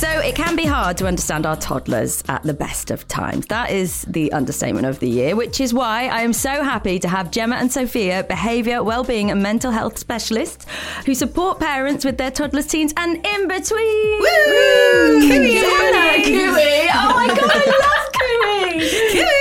So it can be hard to understand our toddlers at the best of times. That is the understatement of the year, which is why I am so happy to have Gemma and Sophia, behaviour, wellbeing, and mental health specialists who support parents with their toddlers, teens, and in between. Woo! Kiwi, Kiwi. Oh my god, I love Kiwi. Kiwi.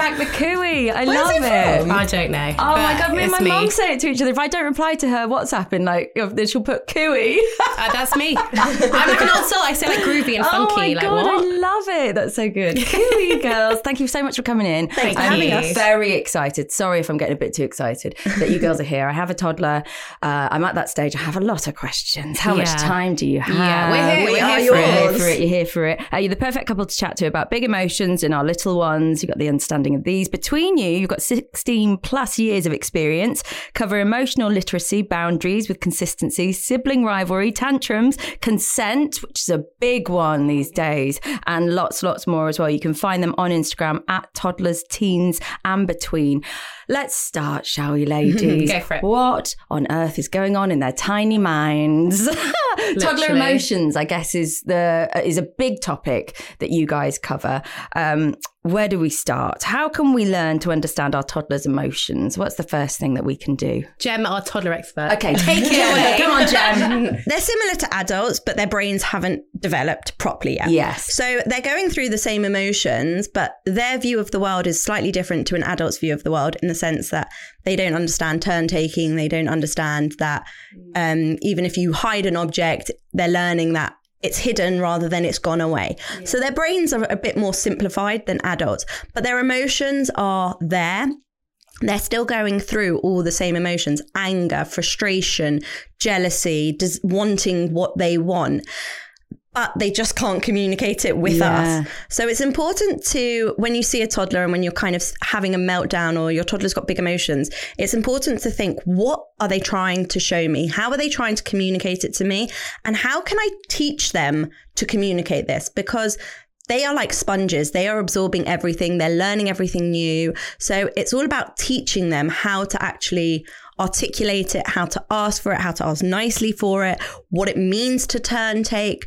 Bring back the Kiwi. I love it it. from? I don't know. Oh my god, me and it's my mum say it to each other. If I don't reply to her WhatsApp in like, then she'll put Kiwi. Uh, that's me. I'm like an old soul. I say like groovy and funky. Oh my like god, what? I love it. That's so good. Kiwi girls, thank you so much for coming in. Thanks for I'm having us. very excited. Sorry if I'm getting a bit too excited that you girls are here. I have a toddler. Uh, I'm at that stage. I have a lot of questions. How much time do you have? Yeah, we're here. We We're are here for You're here it. for it. You're here for it. Uh, you're the perfect couple to chat to about big emotions in our little ones. You've got the understanding of these. Between you, you've got 16 plus years of experience, cover emotional literacy, boundaries with consistency, sibling rivalry, tantrums, consent, which is a big one these days, and lots, lots more as well. You can find them on Instagram at toddlers, teens, and between. Let's start, shall we, ladies? Go for it. What on earth is going on in their tiny minds? Toddler emotions, I guess, is the is a big topic that you guys cover. Um, where do we start? How can we learn to understand our toddlers' emotions? What's the first thing that we can do? Gem, our toddler expert. Okay, take it away. Come on, Gem. They're similar to adults, but their brains haven't developed properly yet. Yes. So they're going through the same emotions, but their view of the world is slightly different to an adult's view of the world in the sense that they don't understand turn taking. They don't understand that um, even if you hide an object, they're learning that it's hidden rather than it's gone away. So their brains are a bit more simplified than adults, but their emotions are there they're still going through all the same emotions anger, frustration, jealousy, des- wanting what they want. But they just can't communicate it with Yeah. us. So it's important to, when you see a toddler and when you're kind of having a meltdown or your toddler's got big emotions, it's important to think, what are they trying to show me? How are they trying to communicate it to me? And how can I teach them to communicate this? Because they are like sponges. They are absorbing everything. They're learning everything new. So it's all about teaching them how to actually articulate it, how to ask for it, how to ask nicely for it, what it means to turn take.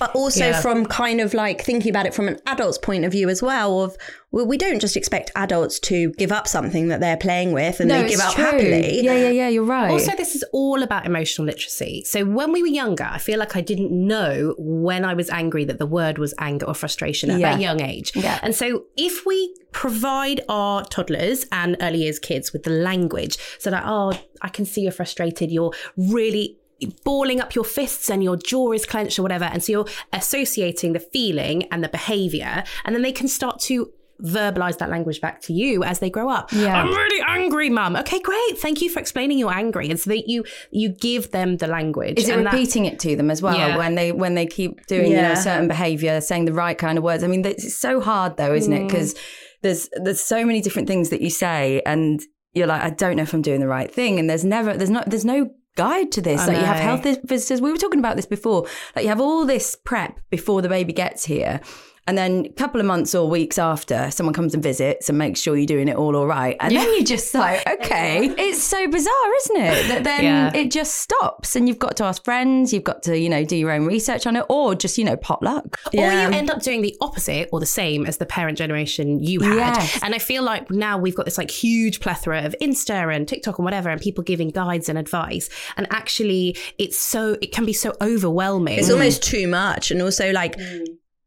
But also Yeah. from kind of like thinking about it from an adult's point of view as well of well, we don't just expect adults to give up something that they're playing with and they give up true. happily. Yeah, yeah, yeah. You're right. Also, this is all about emotional literacy. So, when we were younger, I feel like I didn't know when I was angry that the word was anger or frustration at Yeah. that young age. Yeah. And so, if we provide our toddlers and early years kids with the language, so that, oh, I can see you're frustrated, you're really balling up your fists and your jaw is clenched or whatever. And so, you're associating the feeling and the behavior, and then they can start to verbalize that language back to you as they grow up. Yeah. I'm really angry, mum. Okay, great. Thank you for explaining you're angry. And so that you you give them the language. Is it and that- repeating it to them as well Yeah. when they when they keep doing you know certain behavior, saying the right kind of words? I mean, it's so hard though, isn't it? Mm. Because there's there's so many different things that you say, and you're like, I don't know if I'm doing the right thing, and there's never there's not there's no guide to this. I Like you have health visitors. We were talking about this before. Like you have all this prep before the baby gets here. And then a couple of months or weeks after, someone comes and visits and makes sure you're doing it all all right. And then you're just like, okay, it's so bizarre, isn't it? That then Yeah. it just stops and you've got to ask friends, you've got to, you know, do your own research on it or just, you know, pot potluck. Or you end up doing the opposite or the same as the parent generation you had. Yes. And I feel like now we've got this like huge plethora of Insta and TikTok and whatever, and people giving guides and advice. And actually, it's so, it can be so overwhelming. It's almost too much. And also, like, mm.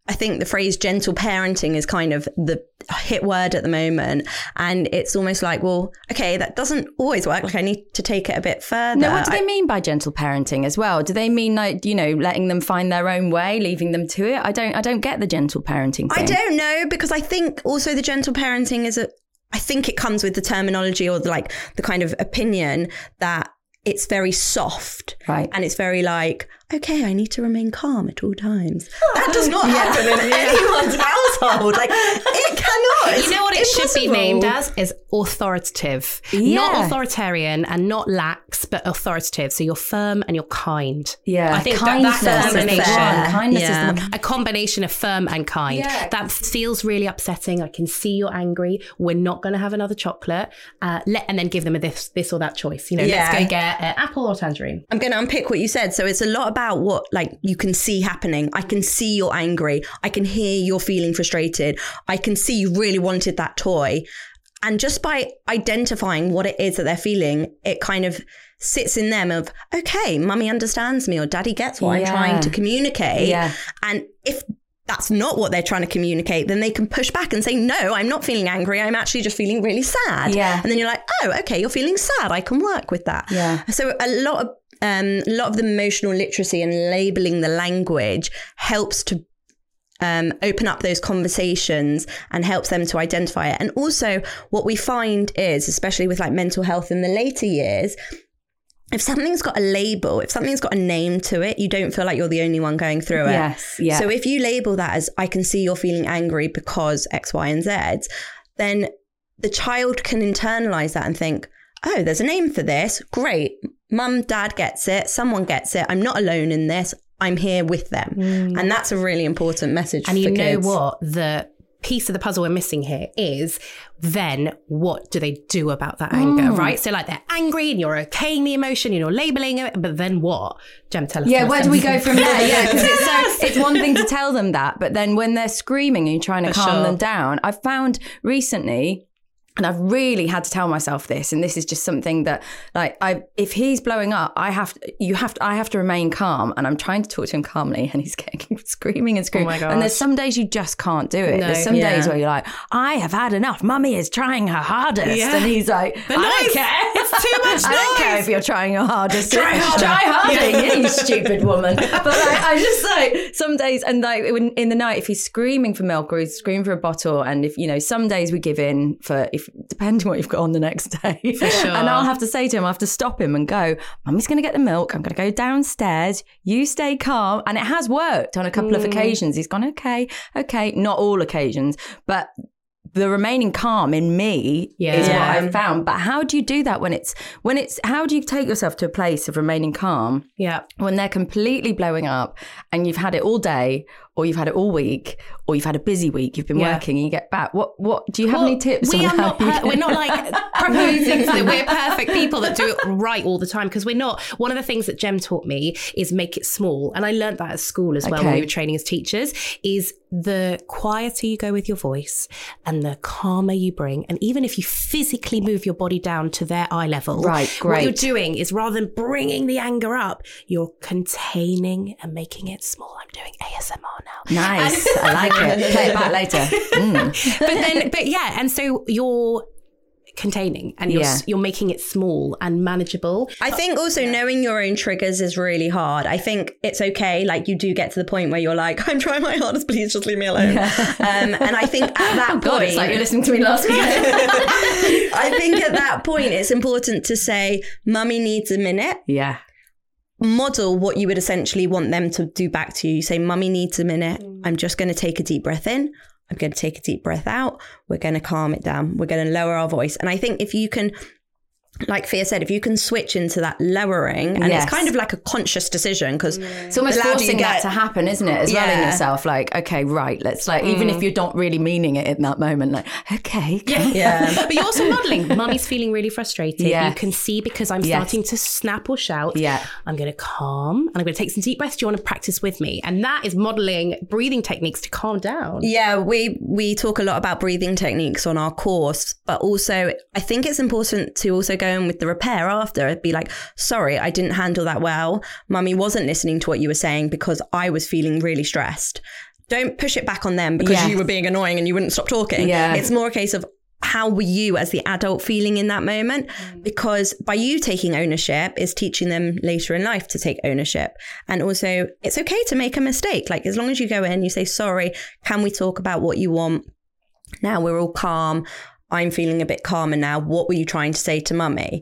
I think the phrase gentle parenting is kind of the hit word at the moment. And it's almost like, well, okay, that doesn't always work. Like, I need to take it a bit further. No, what do I- they mean by gentle parenting as well? Do they mean like, you know, letting them find their own way, leaving them to it? I don't I don't get the gentle parenting thing. I don't know because I think also the gentle parenting is a. I think it comes with the terminology or the, like the kind of opinion that it's very soft, Right. And it's very like, okay, I need to remain calm at all times. That does not happen in anyone's household. Like it cannot. It's you know what it should be named as is authoritative Yeah. not authoritarian and not lax but authoritative so you're firm and you're kind Yeah, i think that, kindness that is combination fair. Kindness Yeah. is the a combination of firm and kind Yeah. that feels really upsetting i can see you're angry we're not going to have another chocolate uh, let and then give them a this this or that choice you know Yeah. let's go get an apple or tangerine I'm going to unpick what you said. So it's a lot about what like you can see happening. I can see you're angry. I can hear you're feeling frustrated. I can see you really wanted that toy. And just by identifying what it is that they're feeling, it kind of sits in them of, okay, mummy understands me or daddy gets what I'm trying to communicate. Yeah. And if that's not what they're trying to communicate, then they can push back and say, no, I'm not feeling angry. I'm actually just feeling really sad. Yeah. And then you're like, oh, okay, you're feeling sad. I can work with that. Yeah. So a lot of um, a lot of the emotional literacy and labeling the language helps to um, open up those conversations and helps them to identify it. And also, what we find is, especially with like mental health in the later years, if something's got a label, if something's got a name to it, you don't feel like you're the only one going through it. Yes, yeah. So if you label that as I can see you're feeling angry because X, Y, and Z, then the child can internalize that and think, oh, there's a name for this. Great. Mum, dad gets it. Someone gets it. I'm not alone in this. I'm here with them. Mm. And that's a really important message and for you know kids. what the piece of the puzzle we're missing here is then what do they do about that anger mm. right so like they're angry and you're okaying the emotion and you're labeling it but then what Gem tell us Yeah, where do we go from there? Yeah, because it's so it's one thing to tell them that, but then when they're screaming and you're trying to For calm sure. them down, I've found recently and I've really had to tell myself this, and this is just something that, like, I if he's blowing up, I have to, you have to, I have to remain calm, and I'm trying to talk to him calmly, and he's getting screaming and screaming. Oh And there's some days you just can't do it. No. there's some Yeah. days where you're like, I have had enough. Mummy is trying her hardest, Yeah. and he's like, The I don't care. It's too much Noise. I don't care if you're trying your hardest. Try harder. Try harder, you stupid woman. But like, I just like some days, and like in the night, if he's screaming for milk or he's screaming for a bottle, and if you know, some days we give in for if depending what you've got on the next day. For sure. And I'll have to say to him, I have to stop him and go, "Mummy's going to get the milk. I'm going to go downstairs. You stay calm." And it has worked on a couple Mm. of occasions. He's gone, "Okay, okay." Not all occasions, but. The remaining calm in me is what I've found. But how do you do that when it's when it's how do you take yourself to a place of remaining calm yeah. when they're completely blowing up and you've had it all day or you've had it all week or you've had a busy week you've been Yeah. working and you get back? What what do you have Well, any tips we on are not per- we're not like proposing that we're perfect people that do it right all the time because we're not one of the things that jem taught me is make it small. And i learned that at school as well when we were training as teachers is the quieter you go with your voice and the calmer you bring and even if you physically move your body down to their eye level Right, what you're doing is rather than bringing the anger up you're containing and making it small. I'm doing asmr now. Nice. I like it. Play it back later. Mm. but then but yeah and so you're containing and you're Yeah. you're making it small and manageable I think also knowing your own triggers is really hard. I think it's okay. Like you do get to the point where you're like, I'm trying my hardest, please just leave me alone. Um, and I think at that oh point, god it's like you're listening to me last week I think at that point it's important to say, "Mummy needs a minute." yeah Model what you would essentially want them to do back to you. You say, "Mummy needs a minute. I'm just going to take a deep breath in. I'm going to take a deep breath out. We're going to calm it down. We're going to lower our voice." And I think if you can like Fia said, if you can switch into that lowering, and Yes. it's kind of like a conscious decision because It's almost forcing that to happen, isn't it? As well in yourself, like, okay, right, let's like, even if mm. you're not really meaning it in that moment, like, okay, yeah, Yeah. But you're also modeling. Mummy's feeling really frustrated. Yes. You can see because I'm Yes. starting to snap or shout. Yeah. I'm going to calm and I'm going to take some deep breaths. Do you want to practice with me? And that is modeling breathing techniques to calm down. Yeah, we we talk a lot about breathing techniques on our course, but also I think it's important to also go in with the repair after. It'd be like, sorry, I didn't handle that well. Mummy wasn't listening to what you were saying because I was feeling really stressed. Don't push it back on them because Yes. you were being annoying and you wouldn't stop talking. Yeah. It's more a case of how were you as the adult feeling in that moment? Mm. Because by you taking ownership is teaching them later in life to take ownership. And also, it's okay to make a mistake. Like, as long as you go in, you say, sorry, can we talk about what you want? Now we're all calm. I'm feeling a bit calmer now. What were you trying to say to mummy?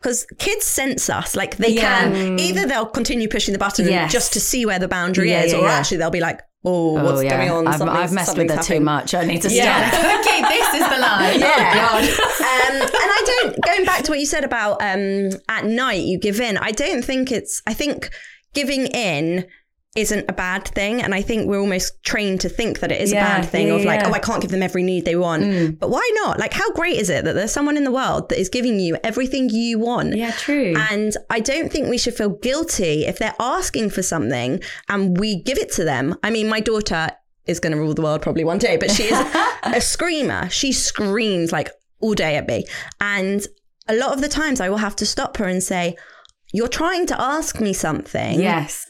Because kids sense us. Like they Yeah. can either they'll continue pushing the button Yes. just to see where the boundary Yeah, is, yeah, or actually they'll be like, oh, what's oh, yeah. going on? I've, I've messed with her too much. I need to Yeah. stop. okay, this is the line. Yeah. um, and I don't, going back to what you said about um, at night, you give in. I don't think it's, I think giving in isn't a bad thing. And I think we're almost trained to think that it is Yeah, a bad thing yeah, of like, yeah. Mm. oh, I can't give them every need they want. But why not? Like, how great is it that there's someone in the world that is giving you everything you want? Yeah, true. And I don't think we should feel guilty if they're asking for something and we give it to them. I mean, my daughter is going to rule the world probably one day, but she is a screamer. She screams like all day at me. And a lot of the times I will have to stop her and say, You're trying to ask me something, yes.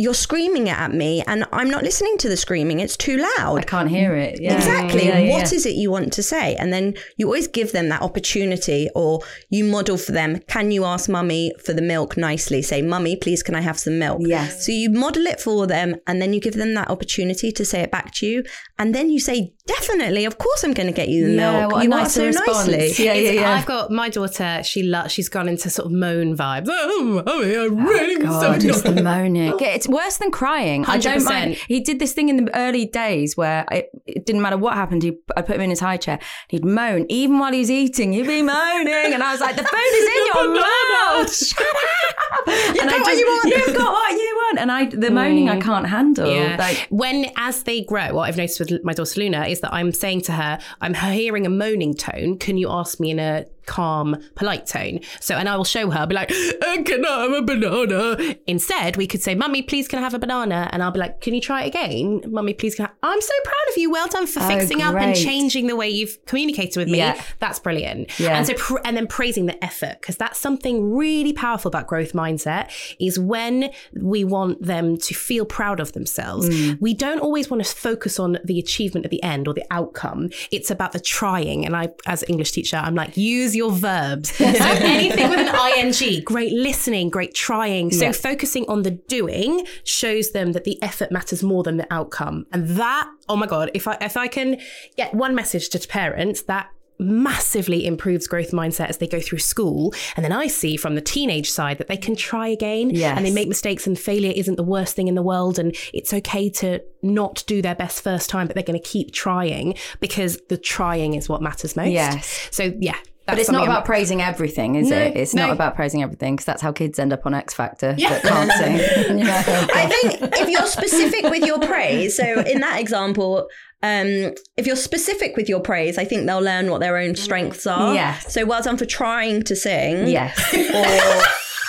But you're screaming it at me and I'm not listening to the screaming. It's too loud. I can't hear it. Yeah. Exactly. Yeah, yeah, What yeah. is it you want to say? And then you always give them that opportunity or you model for them. Can you ask mummy for the milk nicely? Say, mummy, please, can I have some milk? Yes. So you model it for them and then you give them that opportunity to say it back to you. And then you say, definitely, of course I'm going to get you the Yeah, milk. what a you nicer asked so response. nicely. Yeah, yeah, It's- yeah. I've got my daughter. She lo- she's gone into sort of moan vibes. Oh, oh mommy, I oh, really God, so it's the moaning. Yeah, It's worse than crying. I don't mind. He did this thing in the early days where it, it didn't matter what happened. He, I put him in his high chair. He'd moan even while he was eating. He'd be moaning, and I was like, "The food is in your mouth. Shut up! You've got what you want." You've got what you want." And I, the moaning, I mm. can't handle. Yeah. Like, when as they grow, what I've noticed with my daughter Luna is that I'm saying to her, I'm hearing a moaning tone. Can you ask me in a calm, polite tone? So, and I will show her. I'll be like, "Uh, "Can I have a banana?" Instead, we could say, "Mummy, please, can I have a banana?" And I'll be like, "Can you try it again, Mummy, please?" Can I-" I'm so proud of you. Well done for Oh, fixing up and changing the way you've communicated with me. Yeah. That's brilliant. Yeah. And so, pr- and then praising the effort because that's something really powerful about growth mindset. Is when we want them to feel proud of themselves. Mm. We don't always want to focus on the achievement at the end or the outcome. It's about the trying. And I, as an English teacher, I'm like, use your verbs. so anything with an ing, great listening, great trying. So Yeah. focusing on the doing shows them that the effort matters more than the outcome. And that, oh my God, if I if I can get one message to parents, that massively improves growth mindset as they go through school. And then I see from the teenage side that they can try again Yes. and they make mistakes and failure isn't the worst thing in the world. And it's okay to not do their best first time, but they're going to keep trying because the trying is what matters most. Yes. So yeah. But it's not something I'm- about praising everything, is No, it? It's no. not about praising everything because that's how kids end up on X Factor that can't sing. Know? I think if you're specific with your praise, so in that example, um, if you're specific with your praise, I think they'll learn what their own strengths are. Yes. So well done for trying to sing. yes. Or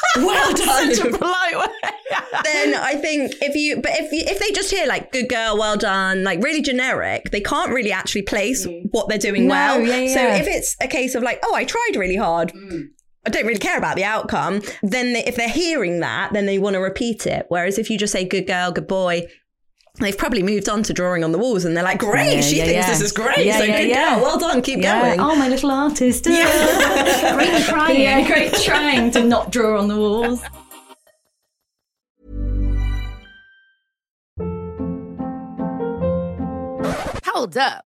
well done. polite way. then I think if you, but if you, if they just hear like "good girl, well done," like really generic, they can't really actually place mm. what they're doing No, well. yeah, So if it's a case of like, "Oh, I tried really hard," mm. I don't really care about the outcome. Then they, if they're hearing that, then they want to repeat it. Whereas if you just say "good girl, good boy." They've probably moved on to drawing on the walls and they're like, great, Yeah, she yeah, thinks yeah. this is great. Yeah, so yeah, good yeah. girl, well done, keep Yeah. going. Oh, my little artist. great trying. Yeah, great trying to not draw on the walls. Hold up.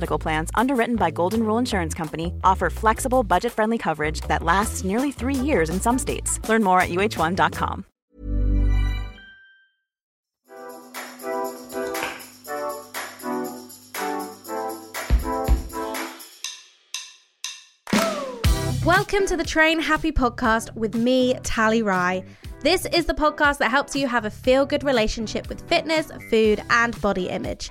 Medical Plans, underwritten by Golden Rule Insurance Company, offer flexible, budget friendly coverage that lasts nearly three years in some states. Learn more at uh1.com. Welcome to the Train Happy podcast with me, Tally Rye. This is the podcast that helps you have a feel good relationship with fitness, food, and body image.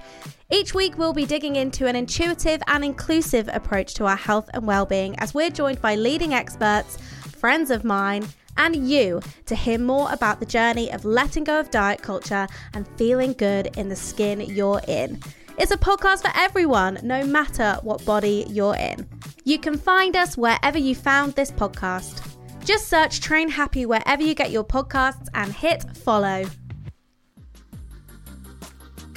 Each week, we'll be digging into an intuitive and inclusive approach to our health and well being as we're joined by leading experts, friends of mine, and you to hear more about the journey of letting go of diet culture and feeling good in the skin you're in. It's a podcast for everyone, no matter what body you're in. You can find us wherever you found this podcast. Just search Train Happy wherever you get your podcasts and hit follow.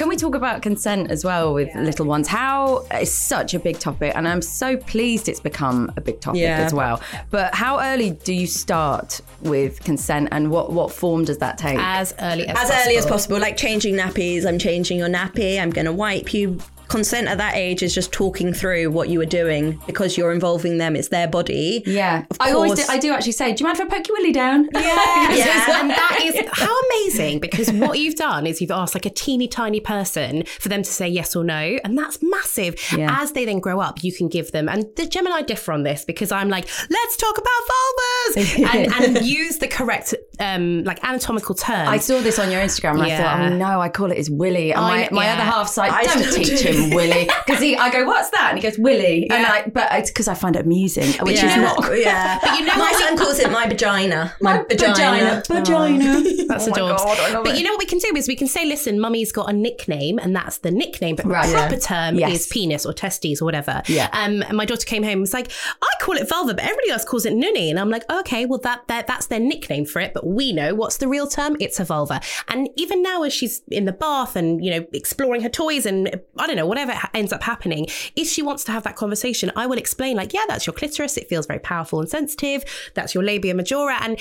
Can we talk about consent as well with little ones? How it's such a big topic, and I'm so pleased it's become a big topic Yeah. as well. But how early do you start with consent, and what what form does that take? As early as as early as possible, like changing nappies. I'm changing your nappy. I'm going to wipe you. Consent at that age is just talking through what you were doing because you're involving them. It's their body. yeah, Of I always do. I do actually say, do you mind if I poke your willy down? Yeah. and that is how amazing because what you've done is you've asked like a teeny tiny person for them to say yes or no, and that's massive. Yeah. As they then grow up, you can give them, and the Gemini differ on this because I'm like, let's talk about vulvas and, and use the correct um, like anatomical terms. I saw this on your Instagram and I thought, oh no, I call it his Willy. And I- my, my yeah. other half's like, I don't teach do. him Willy. Because he, I go, what's that? And he goes, Willy. And Yeah. I, but it's because I find it amusing, which yeah. is not. Yeah. But you know my son calls it my vagina. My, vagina. Vagina. That's oh my. God, but it. you know what we can do is we can say, listen, mummy's got a nickname, and that's the nickname, but Right. the proper term Yes. is penis or testes or whatever. Yeah. Um, and my daughter came home and was like, I call it vulva, but everybody else calls it nunny. And I'm like, okay, well that, that that's their nickname for it, but we know what's the real term. It's a vulva. And even now, as she's in the bath and you know exploring her toys and I don't know whatever ends up happening, if she wants to have that conversation, I will explain like, yeah, that's your clitoris. It feels very powerful and sensitive. That's your labia majora and.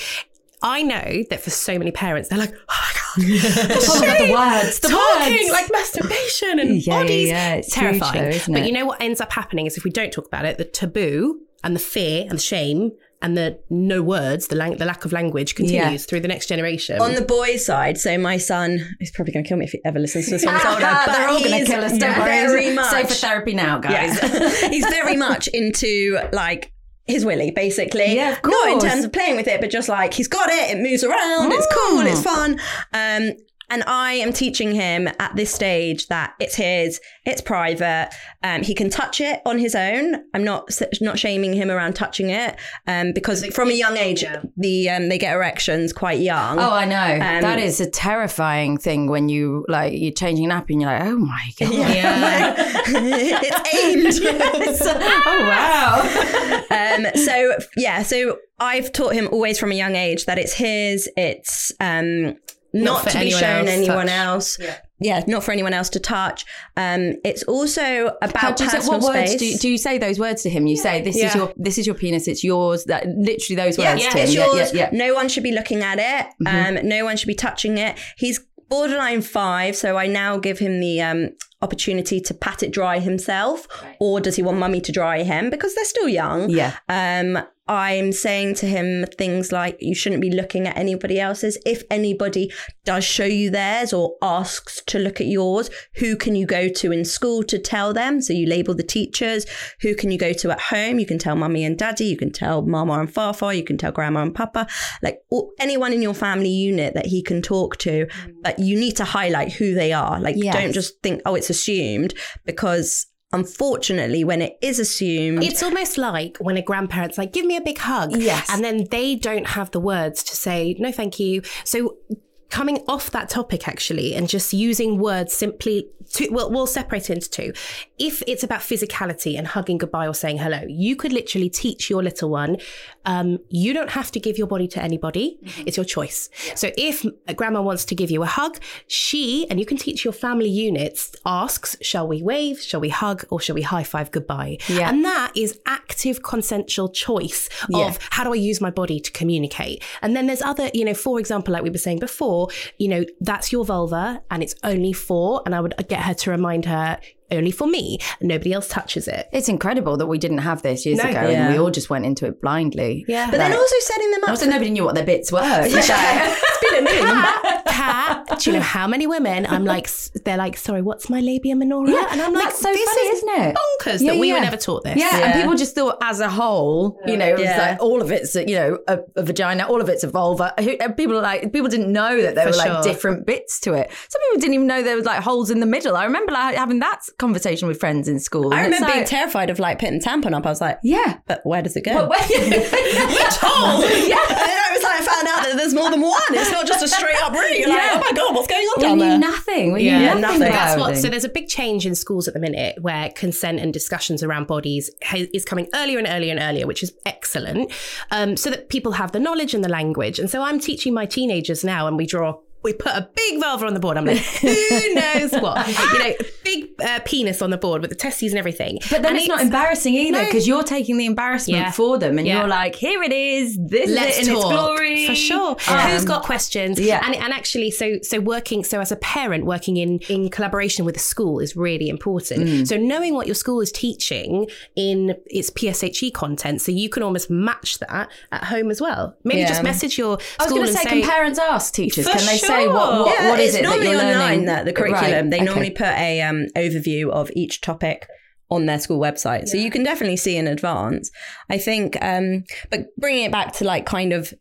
I know that for so many parents, they're like, oh my God, Oh my God, the words, the talking words. like masturbation and Yeah, yeah, bodies. yeah, it's terrifying. isn't but you know what ends up happening is if we don't talk about it, the taboo and the fear and the shame and the no words, the, lang- the lack of language continues through the next generation. On the boys' side, so my son, is probably going to kill me if he ever listens to this when he's older. They're all going to kill us. Don't worry. Very much. Safe for therapy now, guys. Yeah. he's very much into like his willy, basically. Yeah, of Not in terms of playing with it, but just like he's got it, it moves around, it's cool, Mm. it's fun. Um, and I am teaching him at this stage that it's his, it's private. Um, he can touch it on his own. I'm not not shaming him around touching it, um, because from a young age, the um, they get erections quite young. Oh, I know. Um, that is a terrifying thing when you like you're changing a nappy and you're like, oh my god. yeah. it's aimed. oh wow. um, so yeah, so I've taught him always from a young age that it's his. It's um, not, for to be shown else anyone touch. else. Yeah. not for anyone else to touch. Um, it's also about How do you say, personal what words space. do you, do you say those words to him? You say this is your this is your penis. It's yours. That literally those words yeah, to it's Yeah, yours. yeah, yeah. No one should be looking at it. Um, no one should be touching it. He's borderline five, so I now give him the um, opportunity to pat it dry himself, or does he want mummy to dry him because they're still young? Yeah. Um, I'm saying to him things like, you shouldn't be looking at anybody else's. If anybody does show you theirs or asks to look at yours, who can you go to in school to tell them? So you label the teachers. Who can you go to at home? You can tell mummy and daddy. You can tell mama and fafa. You can tell grandma and papa. Like anyone in your family unit that he can talk to. Mm. But you need to highlight who they are. Like, Yes. don't just think, oh, it's assumed because unfortunately, when it is assumed, It's almost like when a grandparent's like, give me a big hug. Yes. And then they don't have the words to say, no, thank you. So coming off that topic actually and just using words simply to, well, we'll separate it into two. If it's about physicality and hugging goodbye or saying hello, you could literally teach your little one, um, you don't have to give your body to anybody. It's your choice. So if grandma wants to give you a hug, she, and you can teach your family units, asks, shall we wave, shall we hug, or shall we high five goodbye? Yeah. And that is active consensual choice Yeah. of how do I use my body to communicate? And then there's other, you know, for example, like we were saying before, you know, that's your vulva and it's only for, and I would get her to remind her, only for me. Nobody else touches it. It's incredible that we didn't have this years No. ago Yeah. and we all just went into it blindly. Yeah. but then also setting them up. Also, nobody knew what their bits were. Kat, Kat, do you know how many women I'm like, they're like, sorry, what's my labia minora? Yeah, and I'm like, that's so this funny, is isn't it? Bonkers Yeah, that we yeah. were never taught this. Yeah, Yeah. and people just thought as a whole, you know, it was Yeah. like all of it's, a, you know, a, a vagina, all of it's a vulva. Uh, people are like, people didn't know that there For were like sure. different bits to it. Some people didn't even know there was like holes in the middle. I remember like having that conversation with friends in school. I and it's remember being terrified of like putting tampon up. I was like, Yeah. but where does it go? But when- Which hole? Yeah. And then I was like, I found out that there's more than one. It's not just a straight up route. You're like, oh my god, what's going on we down knew there? nothing. We Yeah, knew nothing. nothing. That's what. So there's a big change in schools at the minute where consent and discussions around bodies ha- is coming earlier and earlier and earlier, which is excellent. Um, so that people have the knowledge and the language. And so I'm teaching my teenagers now, and we draw. We put a big vulva on the board. I'm like, who knows what? you know, big uh, penis on the board with the testes and everything. But then And it's, not embarrassing either No. because you're taking the embarrassment Yeah. for them and Yeah. you're like, here it is. This Let's is it in its talk glory. for sure. Um, Who's got questions? yeah. and and actually, so so working so as a parent working in in collaboration with a school is really important. Mm. So knowing what your school is teaching in its PSHE content, so you can almost match that at home as well. Maybe Yeah. just message your I was going to say, say, can parents ask teachers? Can they say what, what, Yeah, what is it that you're online learning? that the curriculum Right, they okay. normally put a um, overview of each topic on their school website so you can definitely see in advance i think um but bringing it back to like kind of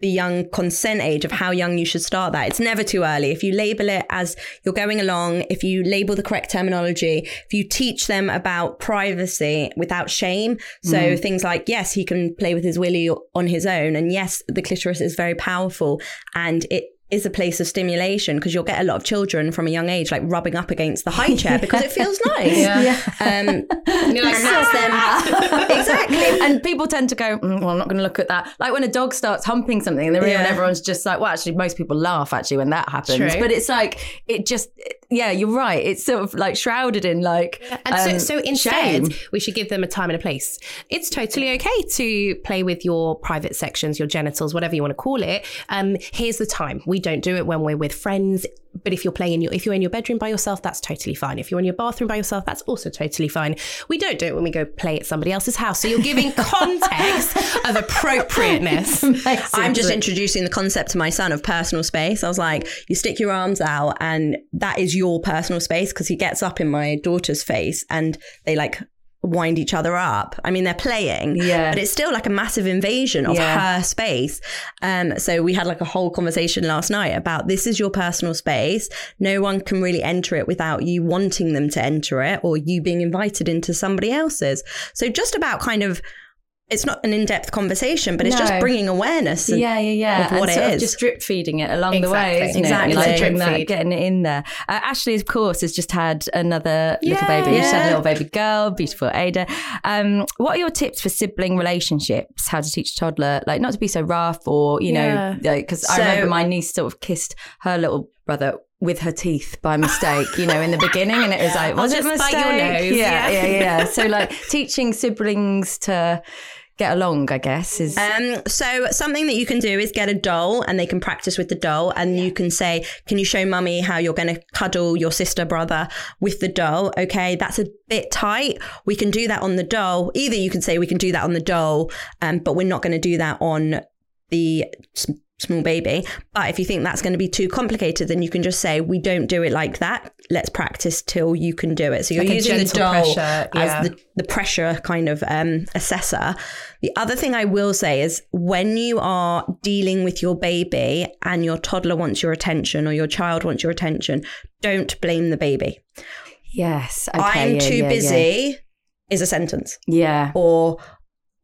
the young consent age of how young you should start that it's never too early if you label it as you're going along if you label the correct terminology if you teach them about privacy without shame so Mm. things like yes he can play with his willy on his own and yes the clitoris is very powerful and it is a place of stimulation because you'll get a lot of children from a young age like rubbing up against the high chair because it feels nice. Yeah. Um, You're like, and that's them. exactly. And people tend to go, mm, well, I'm not going to look at that. Like when a dog starts humping something in the room and everyone's just like, well, actually, most people laugh actually when that happens. True. But it's like, it just, yeah, you're right. It's sort of like shrouded in like, And um, so, so instead, shame. we should give them a time and a place. It's totally okay to play with your private sections, your genitals, whatever you want to call it. Um, here's the time. We don't do it when we're with friends. But if you're playing in your, if you're in your bedroom by yourself, that's totally fine. If you're in your bathroom by yourself, that's also totally fine. We don't do it when we go play at somebody else's house. So you're giving context of appropriateness. I'm just introducing the concept to my son of personal space. I was like, you stick your arms out, and that is your personal space because he gets up in my daughter's face and they like wind each other up. I mean, they're playing, Yeah. but it's still like a massive invasion of Yeah. her space. Um, so we had like a whole conversation last night about this is your personal space. No one can really enter it without you wanting them to enter it or you being invited into somebody else's. So just about kind of. It's not an in-depth conversation, but it's No. just bringing awareness. and- Yeah, yeah, yeah. of what and it sort of just drip feeding it along the way, Exactly. isn't Exactly. it? Like getting, drip that, feed. getting it in there. Uh, Ashley, of course, has just had another little baby. She's had a Yeah. little baby girl, beautiful Ada. Um, what are your tips for sibling relationships? How to teach a toddler, like not to be so rough, or you know, because I So- remember my niece sort of kissed her little brother. With her teeth by mistake, you know, in the beginning, and it was like, I'll was it just mistake? bite your nose, Yeah, yeah. yeah, yeah. So, like, teaching siblings to get along, I guess. Is Um, so something that you can do is get a doll and they can practice with the doll and you can say, can you show mummy how you're going to cuddle your sister brother with the doll? Okay. That's a bit tight. We can do that on the doll. Either you can say we can do that on the doll, um, but we're not going to do that on the small baby. But if you think that's going to be too complicated, then you can just say, we don't do it like that. Let's practice till you can do it. So you're Like using the doll pressure, yeah. as the the pressure kind of um, assessor. The other thing I will say is when you are dealing with your baby and your toddler wants your attention or your child wants your attention, don't blame the baby. yes, okay, I'm yeah, too yeah, busy is a sentence. Yeah. Or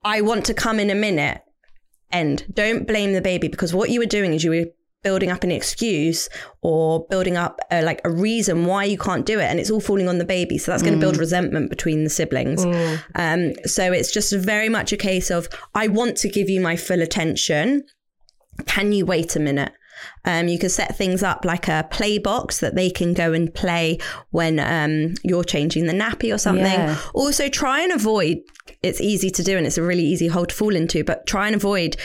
I want to come in a minute. End. Don't blame the baby because what you were doing is you were building up an excuse or building up a, like a reason why you can't do it and it's all falling on the baby. So that's going to build resentment between the siblings. Um, so it's just very much a case of i want to give you my full attention. Can you wait a minute um, you can set things up like a play box that they can go and play when um, you're changing the nappy or something. Yeah. Also, try and avoid. It's easy to do and it's a really easy hole to fall into, but try and avoid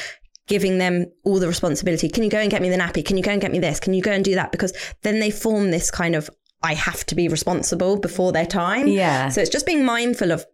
giving them all the responsibility. Can you go and get me the nappy? Can you go and get me this? Can you go and do that? Because then they form this kind of I have to be responsible before their time. Yeah. So it's just being mindful of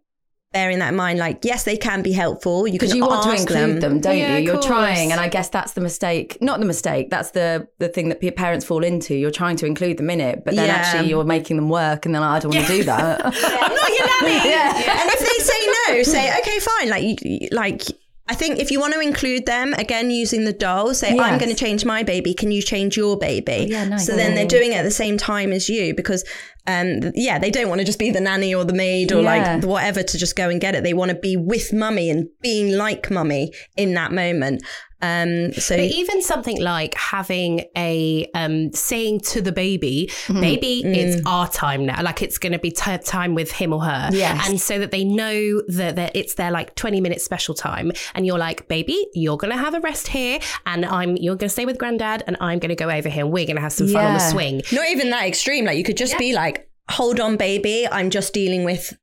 bearing that in mind. Like, yes, they can be helpful. You can Because you want to include them, don't Yeah, you? You're course. trying, and I guess that's the mistake. Not the mistake. That's the the thing that pe- parents fall into. You're trying to include them in it, but then Yeah. actually you're making them work, and then I don't want to do that. I'm not your nanny. yeah. and if they say no, say okay, fine. Like, you- you, like I think if you want to include them again using the doll, say I'm going to change my baby. Can you change your baby? Yeah, nice. So then they're doing it at the same time as you because, um, yeah, they don't want to just be the nanny or the maid or Yeah. like whatever to just go and get it. They want to be with mummy and being like mummy in that moment. Um, so But even something like having a um, saying to the baby, Mm-hmm. "Baby, it's Mm. our time now. Like it's going to be t- time with him or her." Yes. and so that they know that, that it's their like twenty minute special time, and you're like, "Baby, you're going to have a rest here, and I'm you're going to stay with granddad, and I'm going to go over here. and We're going to have some fun on the swing." not even that extreme. Like you could just be like, hold on, baby. I'm just dealing with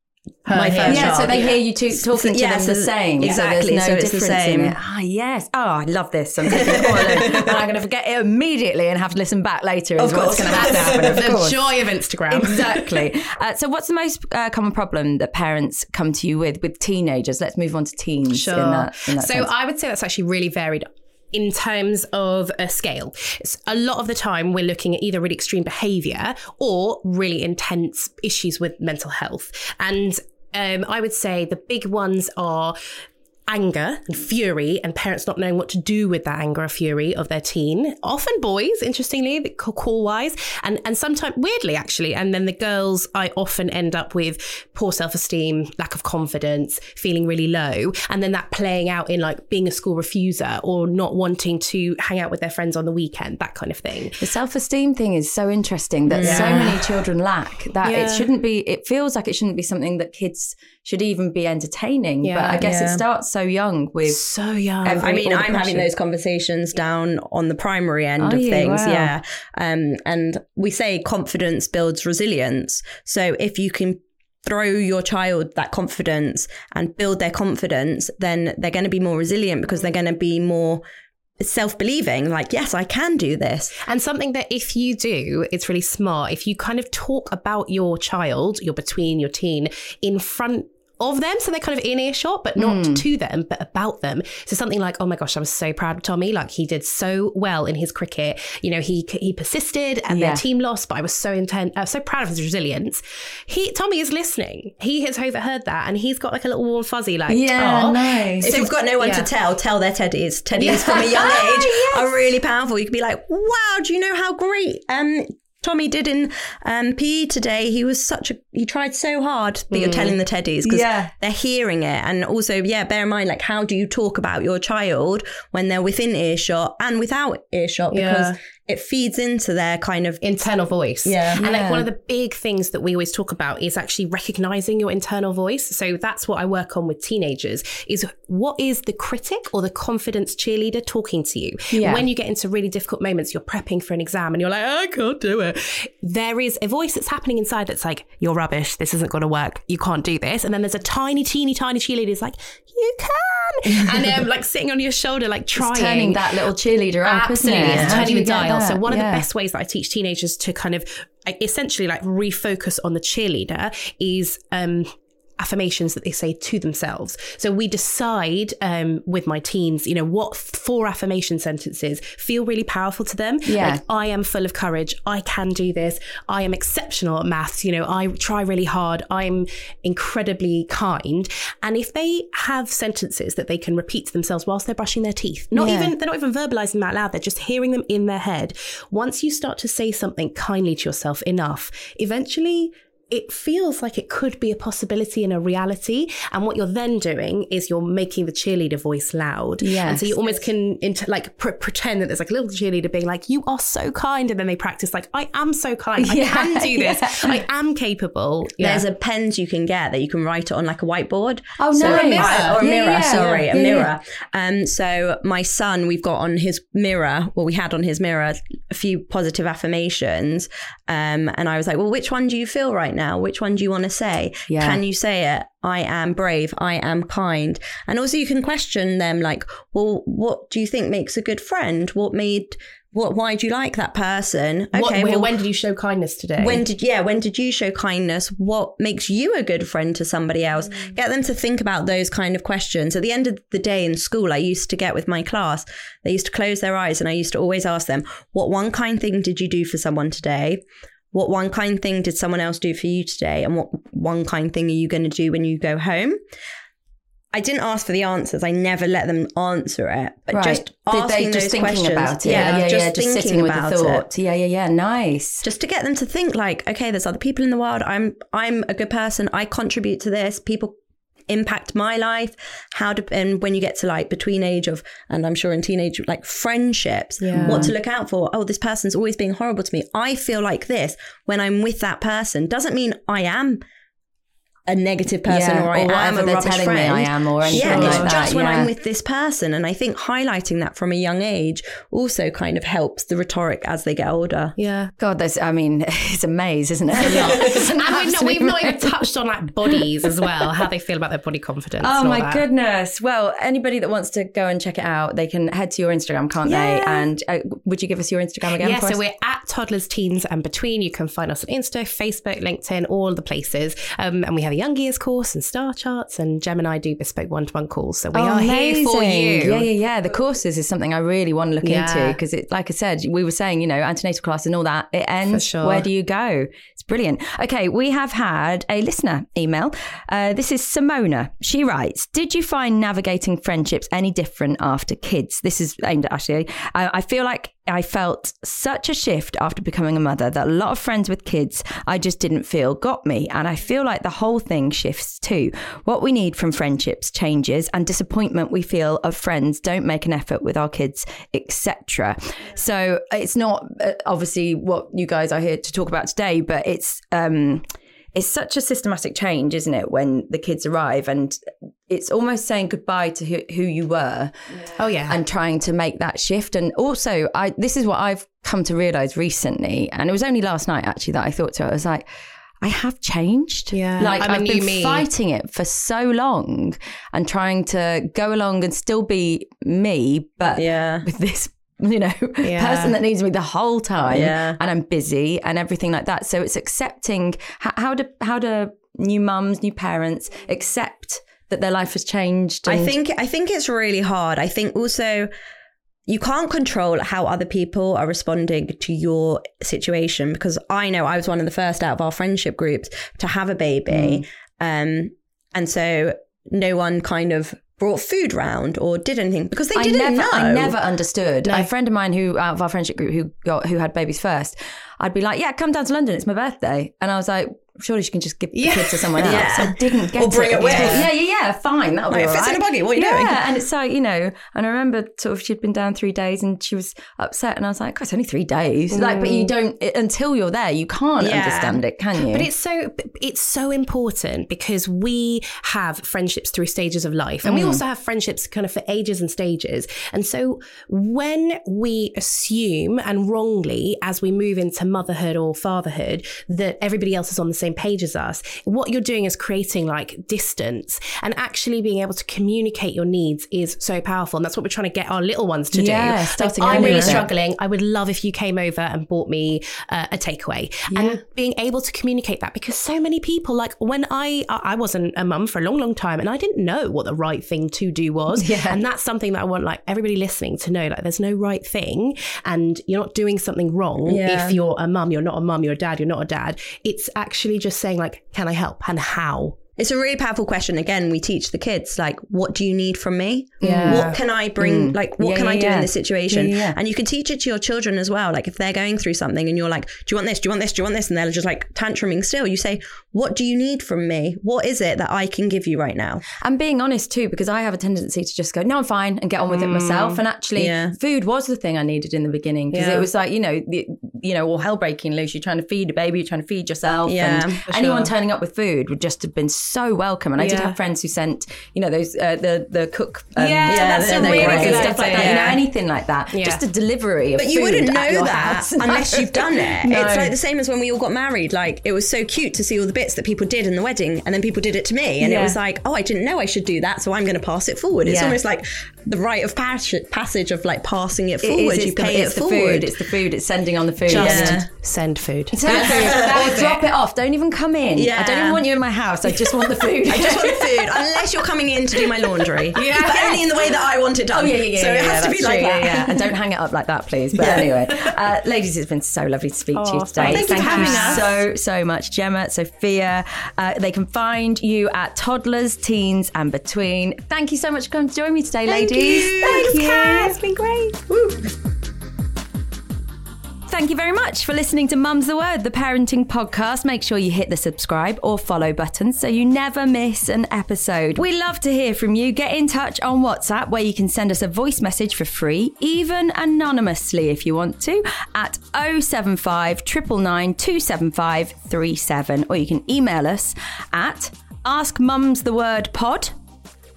my here. first Yeah, so they hear you two talking to Yeah, them the same. exactly, So so it's no the same. in it. Ah, yes. Oh, I love this. I'm taking it all in. and I'm going to forget it immediately and have to listen back later. Is Of what's course. going to have to happen. Of the course. joy of Instagram. Exactly. Uh, so, what's the most uh, common problem that parents come to you with with teenagers? Let's move on to teens. Sure. In that, in that so sense. I would say that's actually really varied in terms of a scale. It's a lot of the time we're looking at either really extreme behavior or really intense issues with mental health. And um, I would say the big ones are anger and fury and parents not knowing what to do with that anger or fury of their teen. Often boys interestingly call wise and and sometimes weirdly actually and then the girls i often end up with poor self-esteem lack of confidence feeling really low and then that playing out in like being a school refuser or not wanting to hang out with their friends on the weekend that kind of thing. The self esteem thing is so interesting that so many children lack that Yeah. it shouldn't be, it feels like it shouldn't be something that kids should even be entertaining. Yeah. but I guess it starts so young with. so young I mean, I'm having those conversations down on the primary end Are of you? things. Wow. Yeah. Um, and we say confidence builds resilience. So if you can throw your child that confidence and build their confidence, then they're going to be more resilient because they're going to be more self believing. Like, yes, I can do this. And something that if you do, it's really smart. If you kind of talk about your child, your between, your teen, in front of them, so they're kind of in earshot, but not Hmm. to them, but about them. So something like, "Oh my gosh, I'm so proud of Tommy! Like he did so well in his cricket. You know, he he persisted, and Yeah. their team lost, but I was so intent, uh, so proud of his resilience. He Tommy is listening. He has overheard that, and he's got like a little warm fuzzy, like, Yeah, "Aw." nice. If you've got no one yeah. to tell, tell their teddies. Teddies from a young age yes. are really powerful. You could be like, wow, do you know how great um, Tommy did in um, PE today? He was such a, he tried so hard, but you're telling the teddies because Mm. Yeah. they're hearing it. And also, yeah, bear in mind, like, how do you talk about your child when they're within earshot and without earshot? Because Yeah. It feeds into their kind of internal voice. Yeah. And like one of the big things that we always talk about is actually recognizing your internal voice. So that's what I work on with teenagers is what is the critic or the confidence cheerleader talking to you? Yeah. When you get into really difficult moments, you're prepping for an exam and you're like, I can't do it. There is a voice that's happening inside that's like, you're rubbish. This isn't going to work. You can't do this. And then there's a tiny, teeny, tiny cheerleader who's like, you can. and um, like sitting on your shoulder, like trying. It's turning that little cheerleader up, isn't Absolutely, it? it's turning the dial. So one of Yeah. the best ways that I teach teenagers to kind of essentially like refocus on the cheerleader is um affirmations that they say to themselves. So we decide um, with my teens, you know, what four affirmation sentences feel really powerful to them. Yeah. Like, I am full of courage. I can do this. I am exceptional at maths. You know, I try really hard. I'm incredibly kind. And if they have sentences that they can repeat to themselves whilst they're brushing their teeth, not Yeah. even, they're not even verbalizing them out loud. They're just hearing them in their head. Once you start to say something kindly to yourself enough, eventually it feels like it could be a possibility and a reality. And what you're then doing is you're making the cheerleader voice loud. And so you almost can inter- like pr- pretend that there's like a little cheerleader being like, "You are so kind," and then they practice like, "I am so kind. I Yeah, can do this. yeah. I am capable." Yeah. There's a pens you can get that you can write it on like a whiteboard. Oh, So- nice. Or a Yeah, mirror, yeah, sorry, yeah, a yeah, mirror. Um, so my son, we've got on his mirror, well, we had on his mirror a few positive affirmations. Um, and I was like, well, which one do you feel right now? Which one do you want to say? Yeah. Can you say it? I am brave. I am kind. And also you can question them like, well, what do you think makes a good friend? What made, what, why do you like that person? What- well, when did you show kindness today? when did yeah when did you show kindness what makes you a good friend to somebody else mm. get them to think about those kind of questions at the end of the day in school i used to get with my class they used to close their eyes and i used to always ask them what one kind thing did you do for someone today what one kind thing did someone else do for you today and what one kind thing are you going to do when you go home I didn't ask for the answers. I never let them answer it, but Right. just Did asking they just those thinking questions. about it? Yeah, yeah, just yeah, just sitting with about the it thought. Yeah, yeah, yeah. Nice. just to get them to think like okay there's other people in the world i'm i'm a good person i contribute to this people impact my life? How do and when you get to like between age of and i'm sure in teenage like friendships Yeah. what to look out for? Oh this person's always being horrible to me. I feel like this when i'm with that person. Doesn't mean i am a negative person Yeah, or I or am a they're rubbish telling me friend. I am or anything yeah, like it's that, just when yeah. I'm with this person. And I think highlighting that from a young age also kind of helps the rhetoric as they get older. yeah. God, there's. I mean, it's a maze, isn't it? It's an And we've not, we've not even touched on like bodies as well, how they feel about their body confidence. Oh my that. goodness! Well, anybody that wants to go and check it out, they can head to your Instagram, can't they? And uh, would you give us your Instagram again? Yeah, so us? we're at Toddlers, Teens and Between. You can find us on Insta, Facebook, LinkedIn, all the places. Um, and we have a Young Years course and Star Charts, and Gem and I do bespoke one to one calls. So we Oh, are here for you. Yeah, yeah, yeah. The courses is something I really want to look Yeah. into because it, like I said, we were saying, you know, antenatal class and all that. It ends. sure. Where do you go? It's brilliant. Okay, we have had a listener email. Uh, this is Simona. She writes, "Did you find navigating friendships any different after kids?" This is aimed at Ashley. I, I feel like I felt such a shift after becoming a mother that a lot of friends with kids I just didn't feel got me. And I feel like the whole thing shifts too. What we need from friendships changes and disappointment we feel of friends don't make an effort with our kids, etc. So it's not uh, obviously what you guys are here to talk about today, but it's um it's such a systematic change, isn't it, when the kids arrive and it's almost saying goodbye to who, who you were Oh, yeah. and trying to make that shift. And also, I this is what I've come to realize recently, and it was only last night actually that I thought to it. I was like, I have changed. Yeah. like I've new been me. fighting it for so long and trying to go along and still be me, but Yeah. with this. You know, Yeah. person that needs me the whole time, Yeah. and I'm busy and everything like that. So it's accepting how, how do how do new mums, new parents accept that their life has changed? I think I think it's really hard. I think also you can't control how other people are responding to your situation because I know I was one of the first out of our friendship groups to have a baby. Um and so no one kind of brought food round or did anything because they I didn't never, know. I never understood. A friend of mine who out of our friendship group who got who had babies first, I'd be like, "Yeah, come down to London. It's my birthday," and I was like, surely she can just give the Yeah. kid to someone else. Yeah. I didn't get Or bring it until- with. Yeah, yeah, yeah. Fine, that'll be all if it's in a buggy, what are you yeah. doing? Yeah, and it's like you know. And I remember sort of she'd been down three days and she was upset, and I was like, "God, it's only three days." Like, but you mm. don't until you're there, you can't Yeah. understand it, can you? But it's so it's so important because we have friendships through stages of life, and we mm. also have friendships kind of for ages and stages. And so when we assume and wrongly, as we move into motherhood or fatherhood, that everybody else is on the same page as us, what you're doing is creating like distance, and actually being able to communicate your needs is so powerful. And that's what we're trying to get our little ones to Yeah, do. Like, I'm really struggling. I would love if you came over and bought me uh, a takeaway, and being able to communicate that because so many people, like when I I wasn't a mum for a long, long time, and I didn't know what the right thing to do was, Yeah. and that's something that I want like everybody listening to know. Like, there's no right thing, and you're not doing something wrong Yeah. if you're a mum. You're not a mum. You're a dad. You're not a dad. It's actually just saying like, can I help and how? It's a really powerful question. Again, we teach the kids like, what do you need from me? Yeah. What can I bring? Mm. Like, what Yeah, can I do yeah. in this situation? Yeah, yeah, yeah. And you can teach it to your children as well. Like, if they're going through something and you're like, do you want this? Do you want this? Do you want this? And they're just like tantruming still. You say, what do you need from me? What is it that I can give you right now? And being honest too, because I have a tendency to just go, no, I'm fine, and get on with it myself. Mm. And actually, Yeah. food was the thing I needed in the beginning because Yeah. it was like, you know, the, you know, all hell breaking loose. You're trying to feed a baby, you're trying to feed yourself. Yeah, and anyone sure. turning up with food would just have been so welcome. And I did have friends who sent, you know, those uh, the the cook, um, Yeah, that's the- a the really good and stuff like that. You know, anything like that. Yeah. Just a delivery of But you food wouldn't know that house. unless you've done it. No. It's like the same as when we all got married. Like it was so cute to see all the bits that people did in the wedding, and then people did it to me, and it was like, oh, I didn't know I should do that, so I'm going to pass it forward. It's Yeah. almost like the rite of pas- passage of like passing it It is, forward. it's you the, pay it's it the forward. food. It's the food. It's sending on the food. Just Yeah. send food. Send food. or drop it off. Don't even come in. Yeah. I don't even want you in my house. I just want the food. I just want the food, unless you're coming in to do my laundry. Yeah. But only in the way that I want it done. Oh yeah, yeah, yeah. So yeah, it has yeah, to be like true, that. Yeah, yeah. And don't hang it up like that, please. But anyway, uh, ladies, it's been so lovely to speak to you Oh, today. thank you for having us. so so much, Gemma, Sophia. Uh, they can find you at Toddlers, Teens, and Between. Thank you so much for coming to join me today, Thank ladies. you. Thank Thanks, you. Kat. It's been great. Thank you very much for listening to Mum's the Word, the parenting podcast. Make sure you hit the subscribe or follow button so you never miss an episode. We love to hear from you. Get in touch on WhatsApp where you can send us a voice message for free, even anonymously if you want to, at 075 999 275 37. Or you can email us at askmumsthewordpod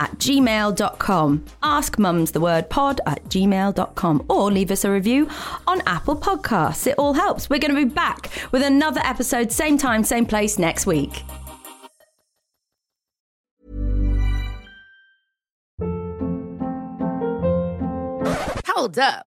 at gmail.com. Ask mums the word pod at gmail.com or leave us a review on Apple Podcasts. It all helps. We're going to be back with another episode, same time, same place next week. Hold up.